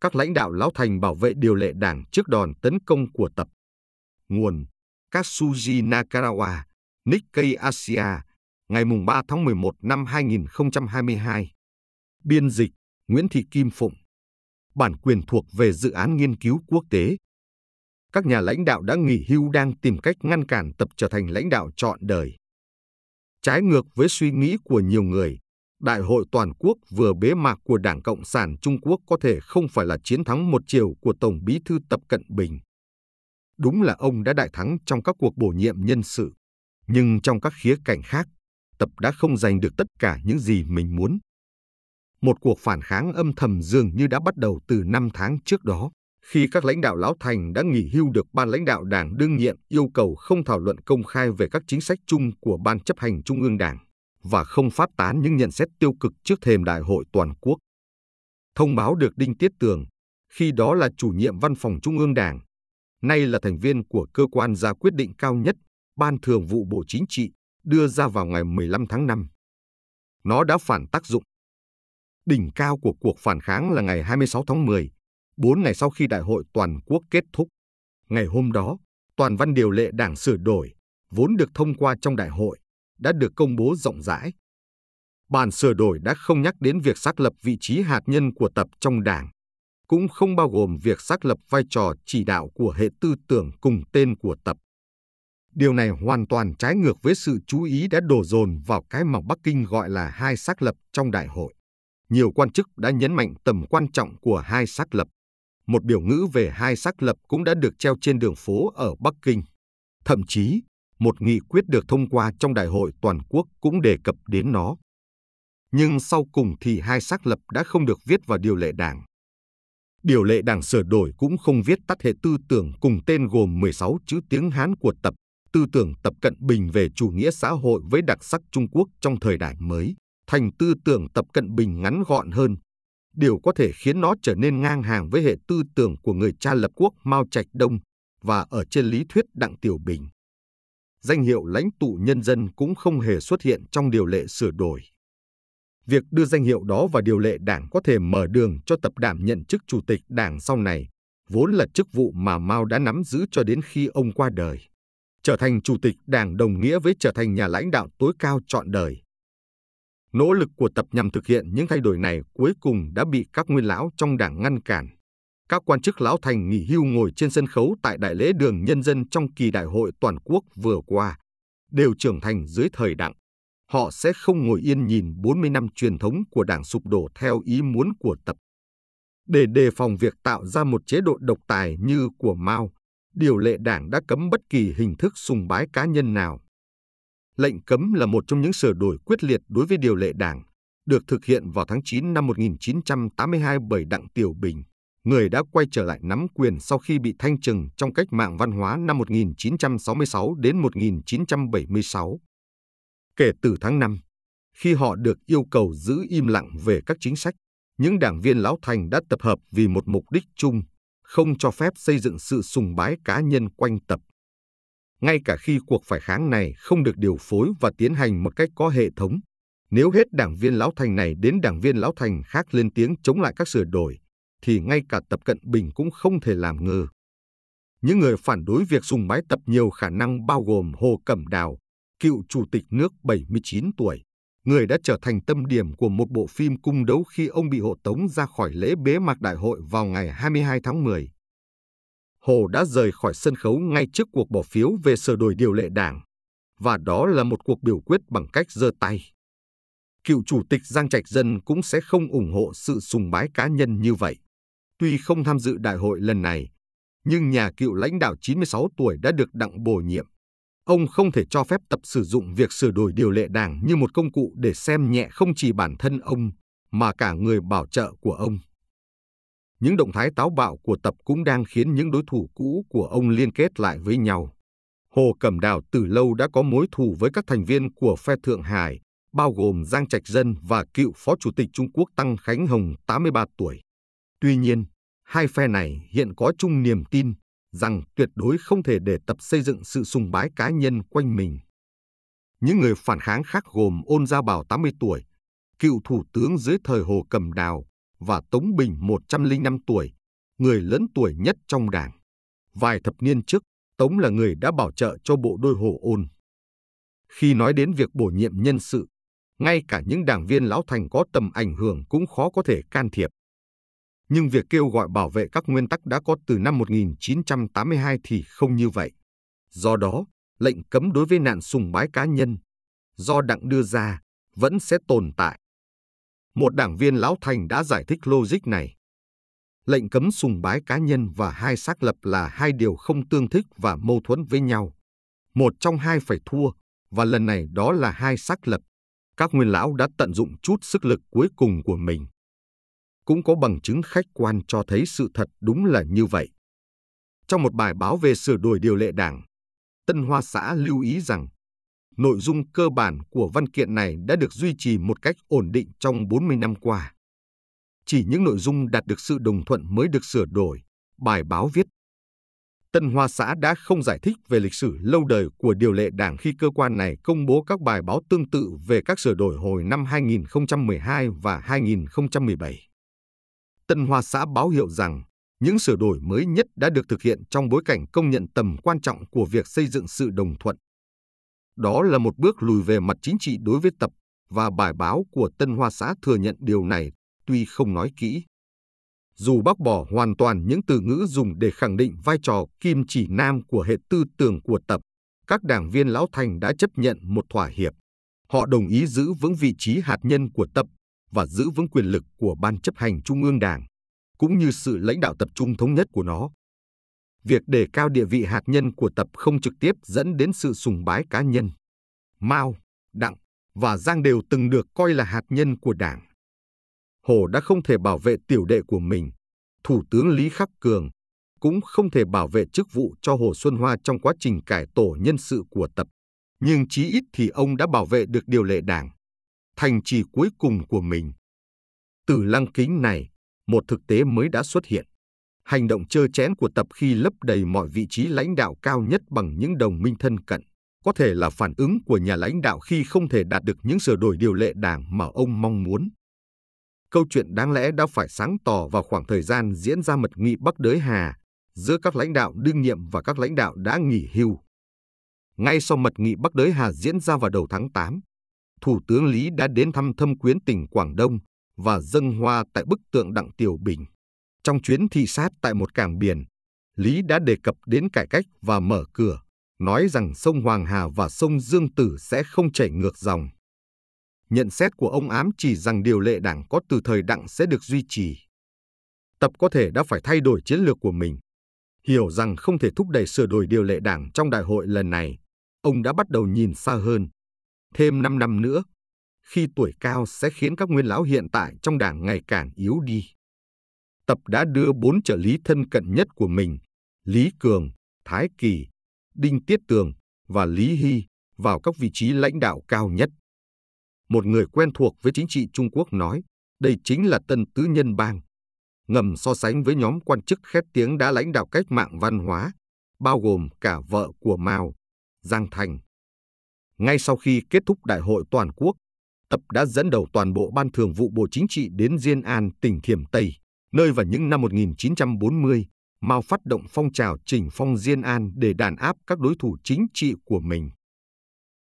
các lãnh đạo Lão Thành bảo vệ điều lệ đảng trước đòn tấn công của tập. Nguồn Katsuji Nakarawa, Nikkei Asia, ngày 3 tháng 11 năm 2022. Biên dịch Nguyễn Thị Kim Phụng. Bản quyền thuộc về dự án nghiên cứu quốc tế. Các nhà lãnh đạo đã nghỉ hưu đang tìm cách ngăn cản tập trở thành lãnh đạo trọn đời. Trái ngược với suy nghĩ của nhiều người, Đại hội toàn quốc vừa bế mạc của Đảng Cộng sản Trung Quốc có thể không phải là chiến thắng một chiều của Tổng bí thư Tập Cận Bình. Đúng là ông đã đại thắng trong các cuộc bổ nhiệm nhân sự, nhưng trong các khía cạnh khác, Tập đã không giành được tất cả những gì mình muốn. Một cuộc phản kháng âm thầm dường như đã bắt đầu từ năm tháng trước đó, khi các lãnh đạo Lão Thành đã nghỉ hưu được ban lãnh đạo đảng đương nhiệm yêu cầu không thảo luận công khai về các chính sách chung của Ban chấp hành Trung ương Đảng và không phát tán những nhận xét tiêu cực trước thềm đại hội toàn quốc. Thông báo được Đinh Tiết Tường, khi đó là chủ nhiệm văn phòng Trung ương Đảng, nay là thành viên của cơ quan ra quyết định cao nhất, Ban Thường vụ Bộ Chính trị, đưa ra vào ngày 15 tháng 5. Nó đã phản tác dụng. Đỉnh cao của cuộc phản kháng là ngày 26 tháng 10, 4 ngày sau khi đại hội toàn quốc kết thúc. Ngày hôm đó, toàn văn điều lệ đảng sửa đổi, vốn được thông qua trong đại hội, đã được công bố rộng rãi. Bản sửa đổi đã không nhắc đến việc xác lập vị trí hạt nhân của tập trong đảng, cũng không bao gồm việc xác lập vai trò chỉ đạo của hệ tư tưởng cùng tên của tập. Điều này hoàn toàn trái ngược với sự chú ý đã đổ dồn vào cái mà Bắc Kinh gọi là hai xác lập trong đại hội. Nhiều quan chức đã nhấn mạnh tầm quan trọng của hai xác lập. Một biểu ngữ về hai xác lập cũng đã được treo trên đường phố ở Bắc Kinh. Thậm chí, một nghị quyết được thông qua trong đại hội toàn quốc cũng đề cập đến nó. Nhưng sau cùng thì hai xác lập đã không được viết vào điều lệ đảng. Điều lệ đảng sửa đổi cũng không viết tắt hệ tư tưởng cùng tên gồm 16 chữ tiếng Hán của tập, tư tưởng tập cận bình về chủ nghĩa xã hội với đặc sắc Trung Quốc trong thời đại mới, thành tư tưởng tập cận bình ngắn gọn hơn. Điều có thể khiến nó trở nên ngang hàng với hệ tư tưởng của người cha lập quốc Mao Trạch Đông và ở trên lý thuyết Đặng Tiểu Bình danh hiệu lãnh tụ nhân dân cũng không hề xuất hiện trong điều lệ sửa đổi. Việc đưa danh hiệu đó vào điều lệ đảng có thể mở đường cho tập đảm nhận chức chủ tịch đảng sau này, vốn là chức vụ mà Mao đã nắm giữ cho đến khi ông qua đời. Trở thành chủ tịch đảng đồng nghĩa với trở thành nhà lãnh đạo tối cao trọn đời. Nỗ lực của tập nhằm thực hiện những thay đổi này cuối cùng đã bị các nguyên lão trong đảng ngăn cản các quan chức lão thành nghỉ hưu ngồi trên sân khấu tại Đại lễ đường Nhân dân trong kỳ đại hội toàn quốc vừa qua, đều trưởng thành dưới thời đặng. Họ sẽ không ngồi yên nhìn 40 năm truyền thống của đảng sụp đổ theo ý muốn của tập. Để đề phòng việc tạo ra một chế độ độc tài như của Mao, điều lệ đảng đã cấm bất kỳ hình thức sùng bái cá nhân nào. Lệnh cấm là một trong những sửa đổi quyết liệt đối với điều lệ đảng, được thực hiện vào tháng 9 năm 1982 bởi Đặng Tiểu Bình người đã quay trở lại nắm quyền sau khi bị thanh trừng trong cách mạng văn hóa năm 1966 đến 1976. Kể từ tháng 5, khi họ được yêu cầu giữ im lặng về các chính sách, những đảng viên lão thành đã tập hợp vì một mục đích chung, không cho phép xây dựng sự sùng bái cá nhân quanh tập. Ngay cả khi cuộc phải kháng này không được điều phối và tiến hành một cách có hệ thống, nếu hết đảng viên lão thành này đến đảng viên lão thành khác lên tiếng chống lại các sửa đổi, thì ngay cả Tập Cận Bình cũng không thể làm ngơ. Những người phản đối việc dùng máy tập nhiều khả năng bao gồm Hồ Cẩm Đào, cựu chủ tịch nước 79 tuổi, người đã trở thành tâm điểm của một bộ phim cung đấu khi ông bị hộ tống ra khỏi lễ bế mạc đại hội vào ngày 22 tháng 10. Hồ đã rời khỏi sân khấu ngay trước cuộc bỏ phiếu về sửa đổi điều lệ đảng, và đó là một cuộc biểu quyết bằng cách giơ tay. Cựu chủ tịch Giang Trạch Dân cũng sẽ không ủng hộ sự sùng bái cá nhân như vậy. Tuy không tham dự đại hội lần này, nhưng nhà cựu lãnh đạo 96 tuổi đã được đặng bổ nhiệm. Ông không thể cho phép tập sử dụng việc sửa đổi điều lệ đảng như một công cụ để xem nhẹ không chỉ bản thân ông, mà cả người bảo trợ của ông. Những động thái táo bạo của tập cũng đang khiến những đối thủ cũ của ông liên kết lại với nhau. Hồ Cẩm Đào từ lâu đã có mối thù với các thành viên của phe Thượng Hải, bao gồm Giang Trạch Dân và cựu Phó Chủ tịch Trung Quốc Tăng Khánh Hồng 83 tuổi. Tuy nhiên, hai phe này hiện có chung niềm tin rằng tuyệt đối không thể để tập xây dựng sự sùng bái cá nhân quanh mình. Những người phản kháng khác gồm Ôn Gia Bảo 80 tuổi, cựu thủ tướng dưới thời Hồ Cầm Đào, và Tống Bình 105 tuổi, người lớn tuổi nhất trong đảng. Vài thập niên trước, Tống là người đã bảo trợ cho bộ đôi hồ ôn. Khi nói đến việc bổ nhiệm nhân sự, ngay cả những đảng viên lão thành có tầm ảnh hưởng cũng khó có thể can thiệp. Nhưng việc kêu gọi bảo vệ các nguyên tắc đã có từ năm 1982 thì không như vậy. Do đó, lệnh cấm đối với nạn sùng bái cá nhân, do đặng đưa ra, vẫn sẽ tồn tại. Một đảng viên lão thành đã giải thích logic này. Lệnh cấm sùng bái cá nhân và hai xác lập là hai điều không tương thích và mâu thuẫn với nhau. Một trong hai phải thua, và lần này đó là hai xác lập. Các nguyên lão đã tận dụng chút sức lực cuối cùng của mình. Cũng có bằng chứng khách quan cho thấy sự thật đúng là như vậy. Trong một bài báo về sửa đổi điều lệ đảng, Tân Hoa xã lưu ý rằng nội dung cơ bản của văn kiện này đã được duy trì một cách ổn định trong 40 năm qua. Chỉ những nội dung đạt được sự đồng thuận mới được sửa đổi, bài báo viết. Tân Hoa xã đã không giải thích về lịch sử lâu đời của điều lệ đảng khi cơ quan này công bố các bài báo tương tự về các sửa đổi hồi năm 2012 và 2017. Tân Hoa xã báo hiệu rằng những sửa đổi mới nhất đã được thực hiện trong bối cảnh công nhận tầm quan trọng của việc xây dựng sự đồng thuận. Đó là một bước lùi về mặt chính trị đối với tập và bài báo của Tân Hoa xã thừa nhận điều này, tuy không nói kỹ. Dù bác bỏ hoàn toàn những từ ngữ dùng để khẳng định vai trò kim chỉ nam của hệ tư tưởng của tập, các đảng viên Lão Thành đã chấp nhận một thỏa hiệp. Họ đồng ý giữ vững vị trí hạt nhân của tập và giữ vững quyền lực của Ban chấp hành Trung ương Đảng, cũng như sự lãnh đạo tập trung thống nhất của nó. Việc đề cao địa vị hạt nhân của tập không trực tiếp dẫn đến sự sùng bái cá nhân. Mao, Đặng và Giang đều từng được coi là hạt nhân của Đảng. Hồ đã không thể bảo vệ tiểu đệ của mình. Thủ tướng Lý Khắc Cường cũng không thể bảo vệ chức vụ cho Hồ Xuân Hoa trong quá trình cải tổ nhân sự của tập. Nhưng chí ít thì ông đã bảo vệ được điều lệ đảng thành trì cuối cùng của mình. Từ lăng kính này, một thực tế mới đã xuất hiện. Hành động chơ chén của tập khi lấp đầy mọi vị trí lãnh đạo cao nhất bằng những đồng minh thân cận, có thể là phản ứng của nhà lãnh đạo khi không thể đạt được những sửa đổi điều lệ đảng mà ông mong muốn. Câu chuyện đáng lẽ đã phải sáng tỏ vào khoảng thời gian diễn ra mật nghị Bắc Đới Hà giữa các lãnh đạo đương nhiệm và các lãnh đạo đã nghỉ hưu. Ngay sau mật nghị Bắc Đới Hà diễn ra vào đầu tháng 8, Thủ tướng Lý đã đến thăm thâm quyến tỉnh Quảng Đông và dâng hoa tại bức tượng Đặng Tiểu Bình. Trong chuyến thị sát tại một cảng biển, Lý đã đề cập đến cải cách và mở cửa, nói rằng sông Hoàng Hà và sông Dương Tử sẽ không chảy ngược dòng. Nhận xét của ông ám chỉ rằng điều lệ đảng có từ thời đặng sẽ được duy trì. Tập có thể đã phải thay đổi chiến lược của mình. Hiểu rằng không thể thúc đẩy sửa đổi điều lệ đảng trong đại hội lần này, ông đã bắt đầu nhìn xa hơn, Thêm 5 năm nữa, khi tuổi cao sẽ khiến các nguyên lão hiện tại trong đảng ngày càng yếu đi. Tập đã đưa bốn trợ lý thân cận nhất của mình, Lý Cường, Thái Kỳ, Đinh Tiết Tường và Lý Hy vào các vị trí lãnh đạo cao nhất. Một người quen thuộc với chính trị Trung Quốc nói, đây chính là tân tứ nhân bang. Ngầm so sánh với nhóm quan chức khét tiếng đã lãnh đạo cách mạng văn hóa, bao gồm cả vợ của Mao, Giang Thành, ngay sau khi kết thúc đại hội toàn quốc, Tập đã dẫn đầu toàn bộ Ban Thường vụ Bộ Chính trị đến Diên An, tỉnh Thiểm Tây, nơi vào những năm 1940, Mao phát động phong trào chỉnh phong Diên An để đàn áp các đối thủ chính trị của mình.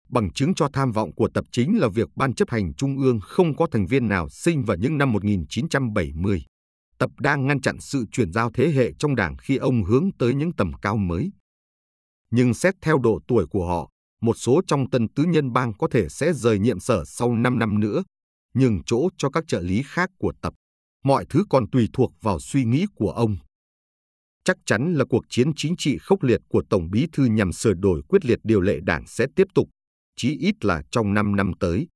Bằng chứng cho tham vọng của Tập chính là việc Ban chấp hành Trung ương không có thành viên nào sinh vào những năm 1970. Tập đang ngăn chặn sự chuyển giao thế hệ trong đảng khi ông hướng tới những tầm cao mới. Nhưng xét theo độ tuổi của họ, một số trong tân tứ nhân bang có thể sẽ rời nhiệm sở sau 5 năm nữa, nhưng chỗ cho các trợ lý khác của tập. Mọi thứ còn tùy thuộc vào suy nghĩ của ông. Chắc chắn là cuộc chiến chính trị khốc liệt của Tổng Bí Thư nhằm sửa đổi quyết liệt điều lệ đảng sẽ tiếp tục, chí ít là trong 5 năm tới.